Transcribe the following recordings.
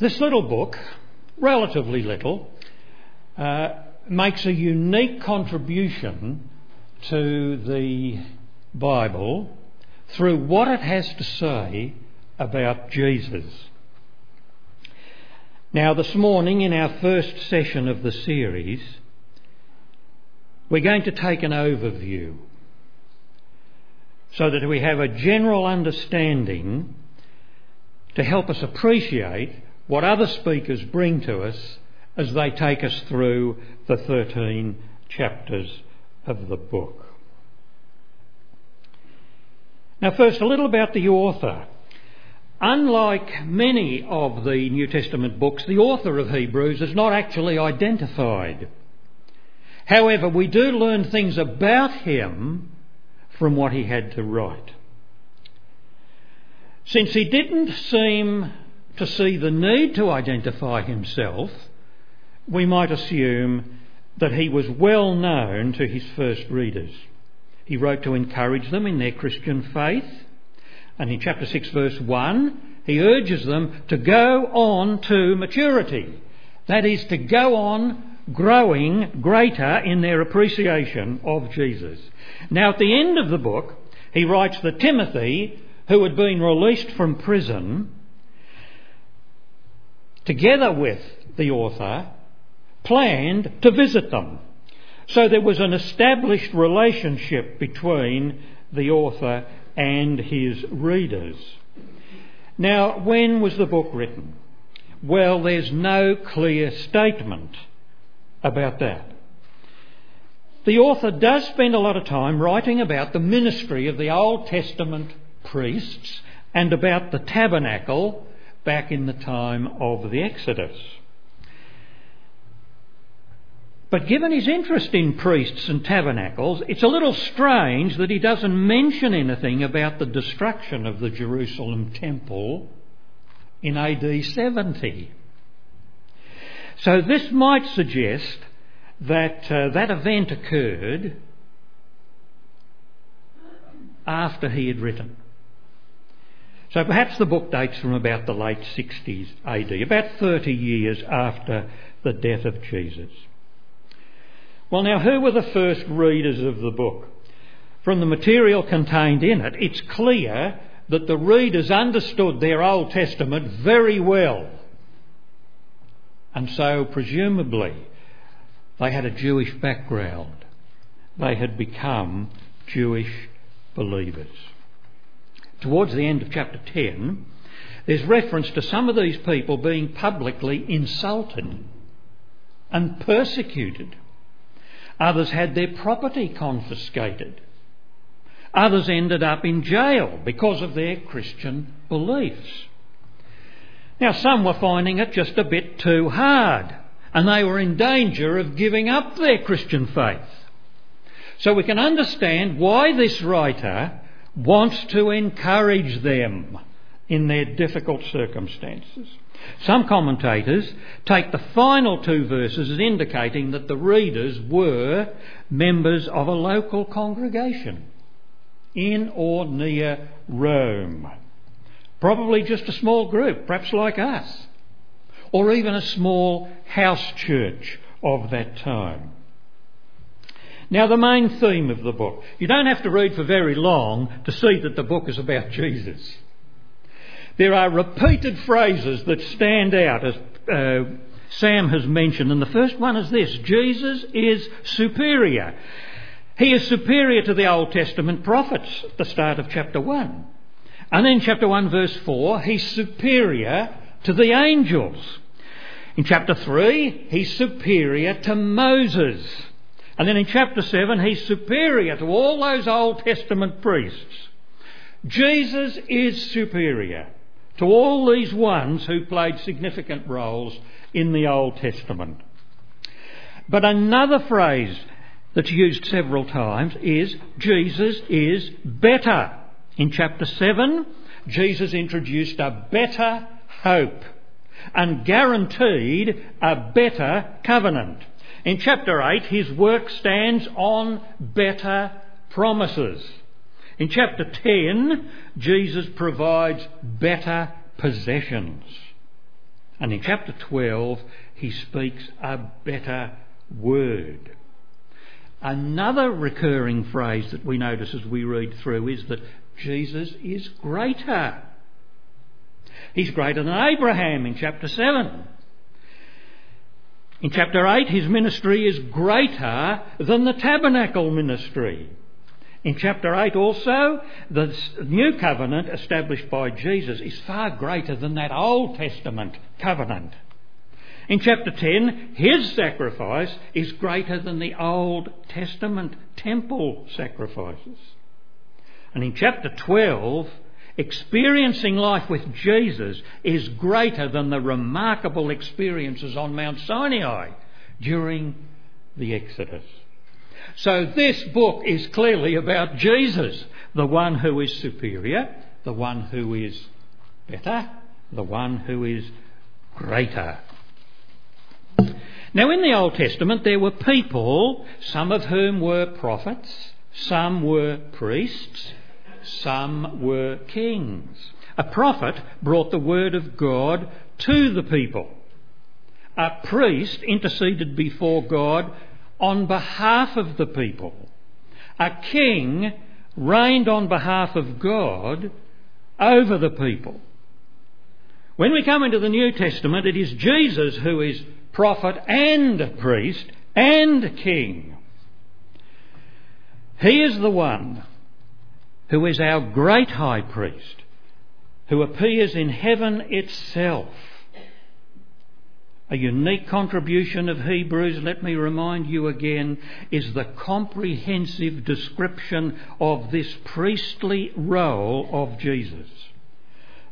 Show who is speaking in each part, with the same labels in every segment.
Speaker 1: This little book, relatively little, uh, makes a unique contribution to the Bible through what it has to say about Jesus. Now, this morning, in our first session of the series, we're going to take an overview so that we have a general understanding to help us appreciate what other speakers bring to us as they take us through the 13 chapters of the book. Now, first, a little about the author. Unlike many of the New Testament books, the author of Hebrews is not actually identified. However, we do learn things about him from what he had to write. Since he didn't seem to see the need to identify himself, we might assume that he was well known to his first readers. He wrote to encourage them in their Christian faith. And in chapter 6, verse 1, he urges them to go on to maturity. That is, to go on growing greater in their appreciation of Jesus. Now, at the end of the book, he writes that Timothy, who had been released from prison, together with the author, planned to visit them. So there was an established relationship between the author and his readers. Now, when was the book written? Well, there's no clear statement about that. The author does spend a lot of time writing about the ministry of the Old Testament priests and about the tabernacle back in the time of the Exodus. But given his interest in priests and tabernacles, it's a little strange that he doesn't mention anything about the destruction of the Jerusalem temple in AD 70. So this might suggest that uh, that event occurred after he had written. So perhaps the book dates from about the late 60s AD, about 30 years after the death of Jesus. Well, now, who were the first readers of the book? From the material contained in it, it's clear that the readers understood their Old Testament very well. And so, presumably, they had a Jewish background. They had become Jewish believers. Towards the end of chapter 10, there's reference to some of these people being publicly insulted and persecuted Others had their property confiscated. Others ended up in jail because of their Christian beliefs. Now, some were finding it just a bit too hard, and they were in danger of giving up their Christian faith. So we can understand why this writer wants to encourage them in their difficult circumstances. Some commentators take the final two verses as indicating that the readers were members of a local congregation in or near Rome. Probably just a small group, perhaps like us, or even a small house church of that time. Now, the main theme of the book. You don't have to read for very long to see that the book is about Jesus. There are repeated phrases that stand out, as uh, Sam has mentioned, and the first one is this Jesus is superior. He is superior to the Old Testament prophets at the start of chapter 1. And in chapter 1, verse 4, he's superior to the angels. In chapter 3, he's superior to Moses. And then in chapter 7, he's superior to all those Old Testament priests. Jesus is superior to all these ones who played significant roles in the Old Testament. But another phrase that's used several times is Jesus is better. In chapter 7, Jesus introduced a better hope and guaranteed a better covenant. In chapter 8, his work stands on better promises. In chapter 10, Jesus provides better possessions. And in chapter 12, he speaks a better word. Another recurring phrase that we notice as we read through is that Jesus is greater. He's greater than Abraham in chapter 7. In chapter 8, his ministry is greater than the tabernacle ministry. In chapter 8 also, the new covenant established by Jesus is far greater than that Old Testament covenant. In chapter 10, his sacrifice is greater than the Old Testament temple sacrifices. And in chapter 12, experiencing life with Jesus is greater than the remarkable experiences on Mount Sinai during the Exodus. So this book is clearly about Jesus, the one who is superior, the one who is better, the one who is greater. Now, in the Old Testament, there were people, some of whom were prophets, some were priests, some were kings. A prophet brought the word of God to the people. A priest interceded before God on behalf of the people. A king reigned on behalf of God over the people. When we come into the New Testament, it is Jesus who is prophet and priest and king. He is the one who is our great high priest, who appears in heaven itself a unique contribution of Hebrews, let me remind you again, is the comprehensive description of this priestly role of Jesus.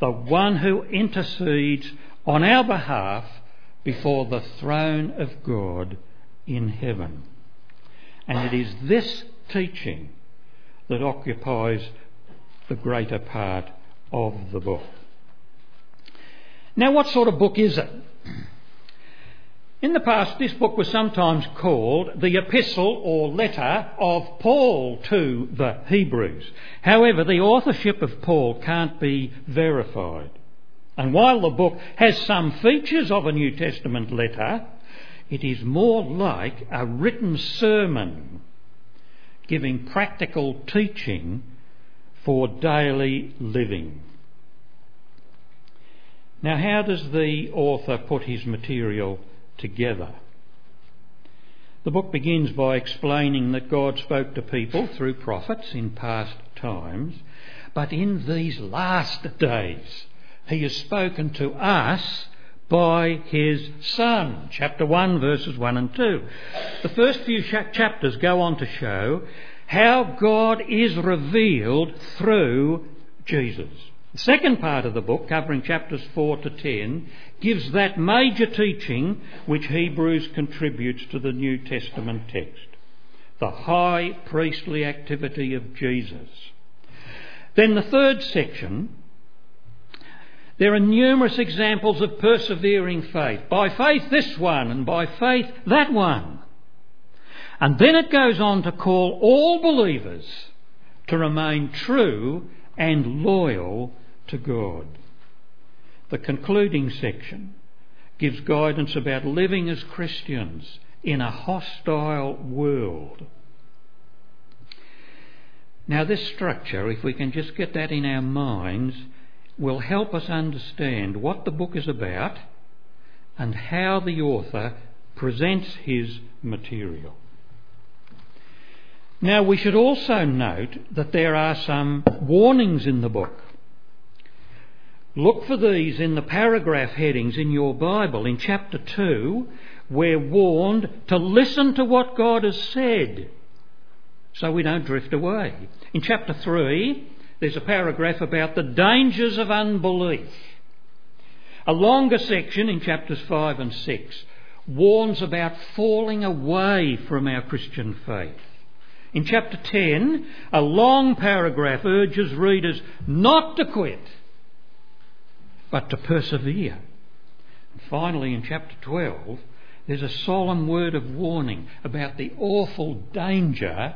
Speaker 1: The one who intercedes on our behalf before the throne of God in heaven. And it is this teaching that occupies the greater part of the book. Now, what sort of book is it? In the past, this book was sometimes called the Epistle or Letter of Paul to the Hebrews. However, the authorship of Paul can't be verified. And while the book has some features of a New Testament letter, it is more like a written sermon giving practical teaching for daily living. Now, how does the author put his material together. The book begins by explaining that God spoke to people through prophets in past times, but in these last days, He has spoken to us by His Son. Chapter 1, verses 1 and 2. The first few chapters go on to show how God is revealed through Jesus. The second part of the book, covering chapters 4 to 10, gives that major teaching which Hebrews contributes to the New Testament text the high priestly activity of Jesus. Then the third section, there are numerous examples of persevering faith. By faith, this one, and by faith, that one. And then it goes on to call all believers to remain true and loyal to God. The concluding section gives guidance about living as Christians in a hostile world. Now, this structure, if we can just get that in our minds, will help us understand what the book is about and how the author presents his material. Now, we should also note that there are some warnings in the book. Look for these in the paragraph headings in your Bible. In chapter 2, we're warned to listen to what God has said so we don't drift away. In chapter 3, there's a paragraph about the dangers of unbelief. A longer section in chapters 5 and 6 warns about falling away from our Christian faith. In chapter 10, a long paragraph urges readers not to quit but to persevere. And finally, in chapter 12, there's a solemn word of warning about the awful danger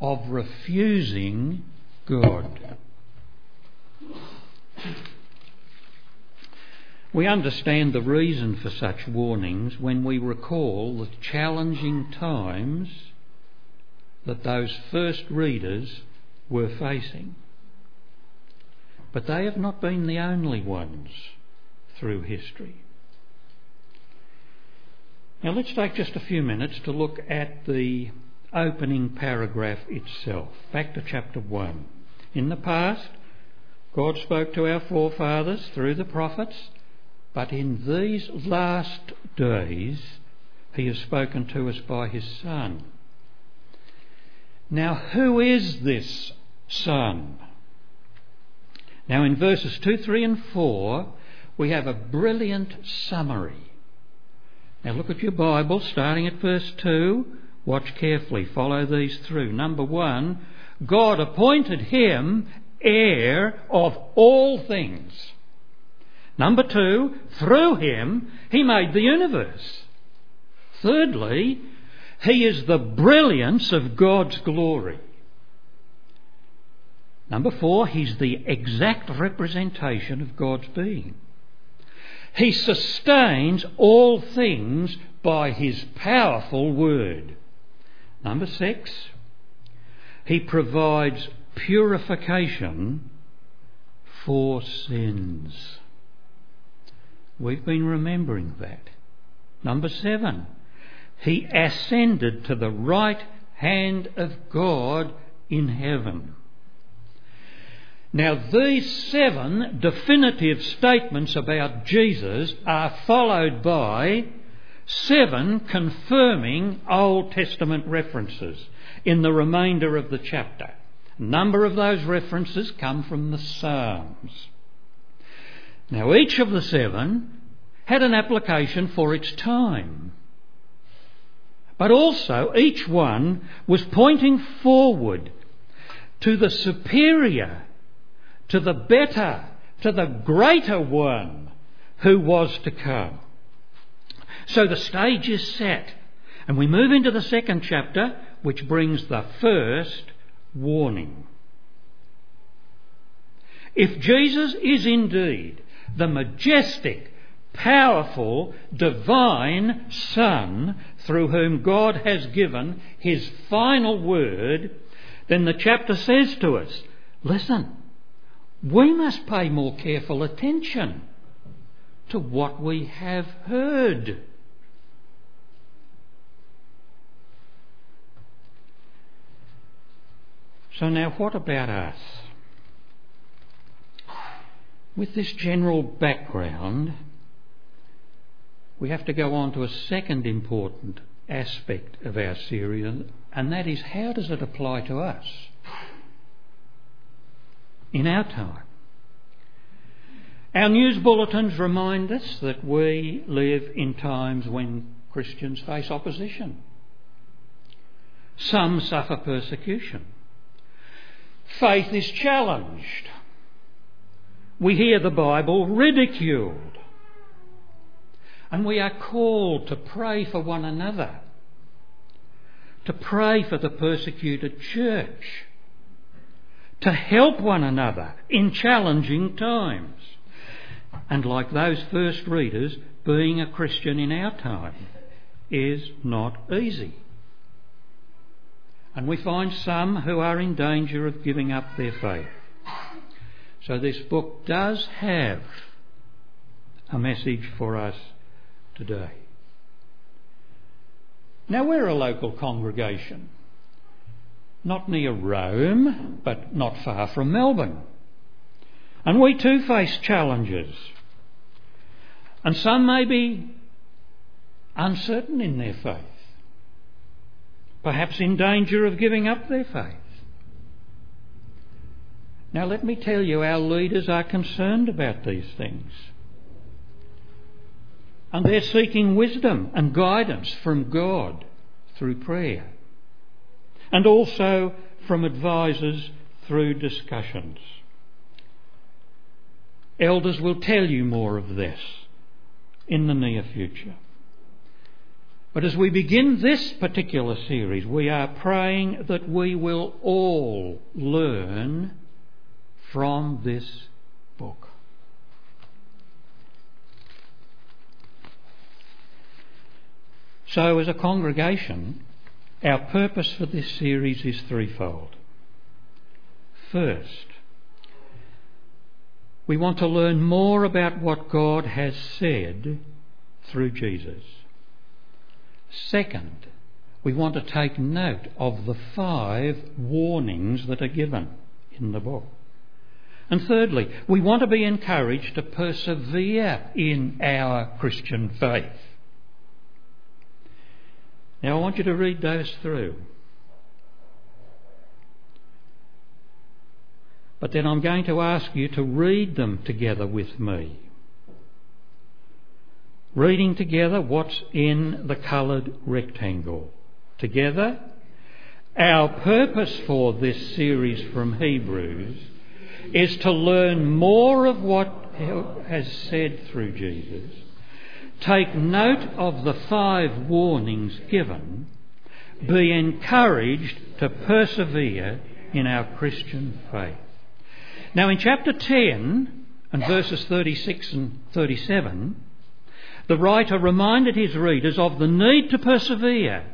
Speaker 1: of refusing God. We understand the reason for such warnings when we recall the challenging times that those first readers were facing. But they have not been the only ones through history. Now let's take just a few minutes to look at the opening paragraph itself. Back to chapter 1. In the past, God spoke to our forefathers through the prophets, but in these last days, He has spoken to us by His Son. Now, who is this Son? Now, in verses 2, 3, and 4, we have a brilliant summary. Now, look at your Bible, starting at verse 2. Watch carefully, follow these through. Number one, God appointed him heir of all things. Number two, through him, he made the universe. Thirdly, he is the brilliance of God's glory. Number four, he's the exact representation of God's being. He sustains all things by his powerful word. Number six, he provides purification for sins. We've been remembering that. Number seven, he ascended to the right hand of God in heaven. Now, these seven definitive statements about Jesus are followed by seven confirming Old Testament references in the remainder of the chapter. A number of those references come from the Psalms. Now, each of the seven had an application for its time. But also, each one was pointing forward to the superior, to the better, to the greater one who was to come. So the stage is set. And we move into the second chapter, which brings the first warning. If Jesus is indeed the majestic, powerful, divine Son through whom God has given his final word, then the chapter says to us, listen, we must pay more careful attention to what we have heard. So, now what about us? With this general background, we have to go on to a second important aspect of our series, and that is how does it apply to us in our time? Our news bulletins remind us that we live in times when Christians face opposition. Some suffer persecution faith is challenged. We hear the Bible ridiculed. And we are called to pray for one another, to pray for the persecuted church, to help one another in challenging times. And like those first readers, being a Christian in our time is not easy. And we find some who are in danger of giving up their faith. So this book does have a message for us today. Now we're a local congregation, not near Rome, but not far from Melbourne. And we too face challenges. And some may be uncertain in their faith perhaps in danger of giving up their faith. Now, let me tell you, our leaders are concerned about these things. And they're seeking wisdom and guidance from God through prayer. And also from advisors through discussions. Elders will tell you more of this in the near future. But as we begin this particular series, we are praying that we will all learn from this book. So, as a congregation, our purpose for this series is threefold. First, we want to learn more about what God has said through Jesus. Second, we want to take note of the five warnings that are given in the book. And thirdly, we want to be encouraged to persevere in our Christian faith. Now I want you to read those through. But then I'm going to ask you to read them together with me. Reading together what's in the coloured rectangle. Together, our purpose for this series from Hebrews is to learn more of what has said through Jesus, take note of the five warnings given, be encouraged to persevere in our Christian faith. Now, in chapter 10 and verses 36 and 37, the writer reminded his readers of the need to persevere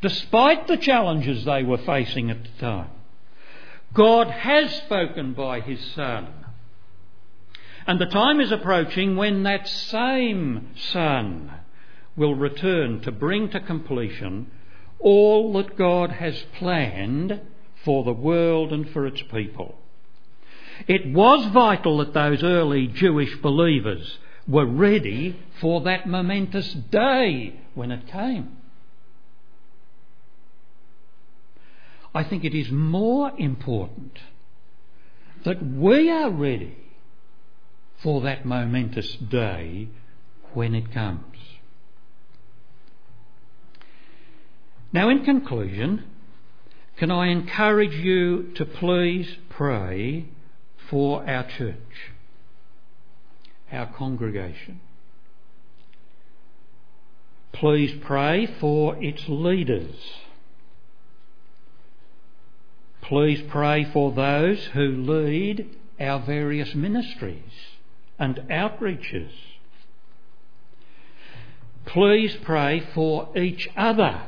Speaker 1: despite the challenges they were facing at the time. God has spoken by his Son. And the time is approaching when that same Son will return to bring to completion all that God has planned for the world and for its people. It was vital that those early Jewish believers were ready for that momentous day when it came. I think it is more important that we are ready for that momentous day when it comes. Now, in conclusion, can I encourage you to please pray for our church, our congregation? Please pray for its leaders Please pray for those who lead our various ministries and outreaches. Please pray for each other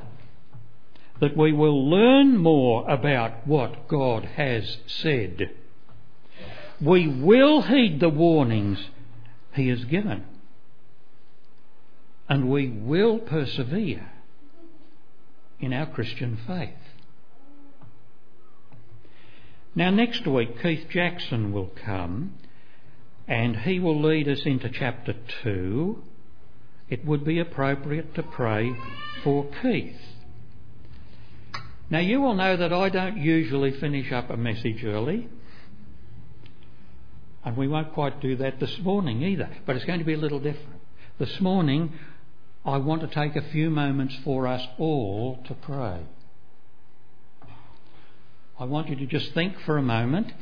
Speaker 1: that we will learn more about what God has said. We will heed the warnings He has given. And we will persevere in our Christian faith. Now, next week, Keith Jackson will come and he will lead us into chapter 2. It would be appropriate to pray for Keith. Now, you will know that I don't usually finish up a message early. And we won't quite do that this morning either, but it's going to be a little different. This morning, I want to take a few moments for us all to pray. I want you to just think for a moment.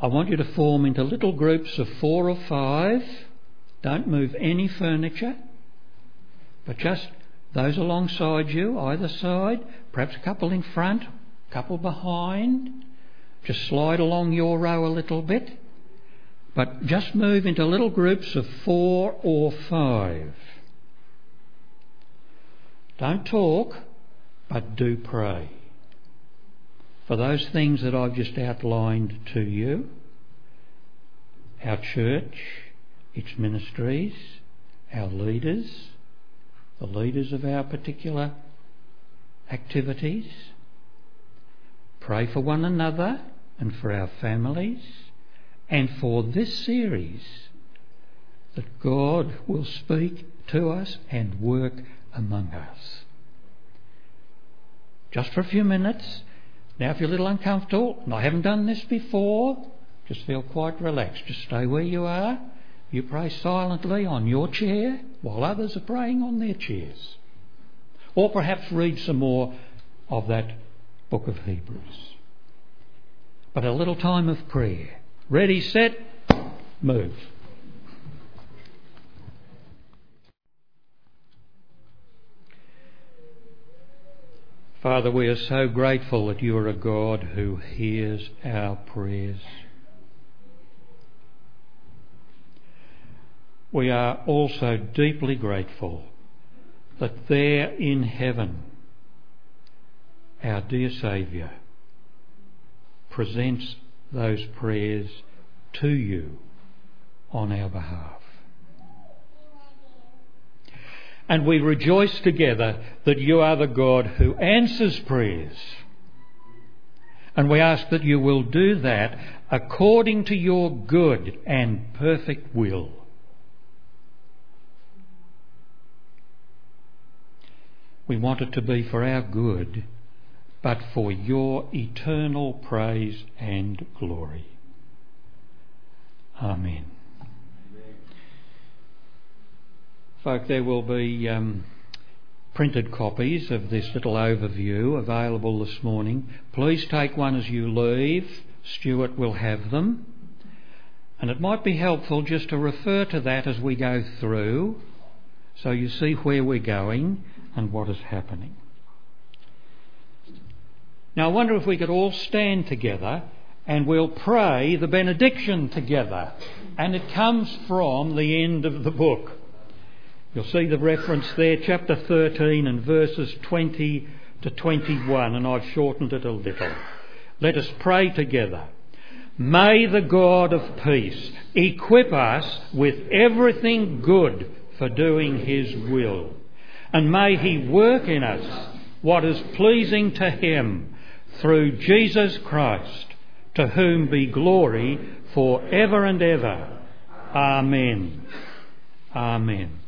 Speaker 1: I want you to form into little groups of four or five. Don't move any furniture, but just those alongside you, either side, perhaps a couple in front, a couple behind. Just slide along your row a little bit. But just move into little groups of four or five. Don't talk, but do pray for those things that I've just outlined to you our church, its ministries, our leaders, the leaders of our particular activities. Pray for one another and for our families and for this series that God will speak to us and work among us. Just for a few minutes, now, if you're a little uncomfortable, and I haven't done this before, just feel quite relaxed. Just stay where you are. You pray silently on your chair while others are praying on their chairs. Or perhaps read some more of that book of Hebrews. But a little time of prayer. Ready, set, move. Father, we are so grateful that you are a God who hears our prayers. We are also deeply grateful that there in heaven, our dear Saviour presents those prayers to you on our behalf. And we rejoice together that you are the God who answers prayers. And we ask that you will do that according to your good and perfect will. We want it to be for our good, but for your eternal praise and glory. Amen. Folk, there will be um, printed copies of this little overview available this morning. Please take one as you leave. Stuart will have them. And it might be helpful just to refer to that as we go through so you see where we're going and what is happening. Now, I wonder if we could all stand together and we'll pray the benediction together. And it comes from the end of the book. You'll see the reference there, chapter 13 and verses 20 to 21, and I've shortened it a little. Let us pray together. May the God of peace equip us with everything good for doing His will, and may He work in us what is pleasing to Him through Jesus Christ, to whom be glory for ever and ever. Amen. Amen.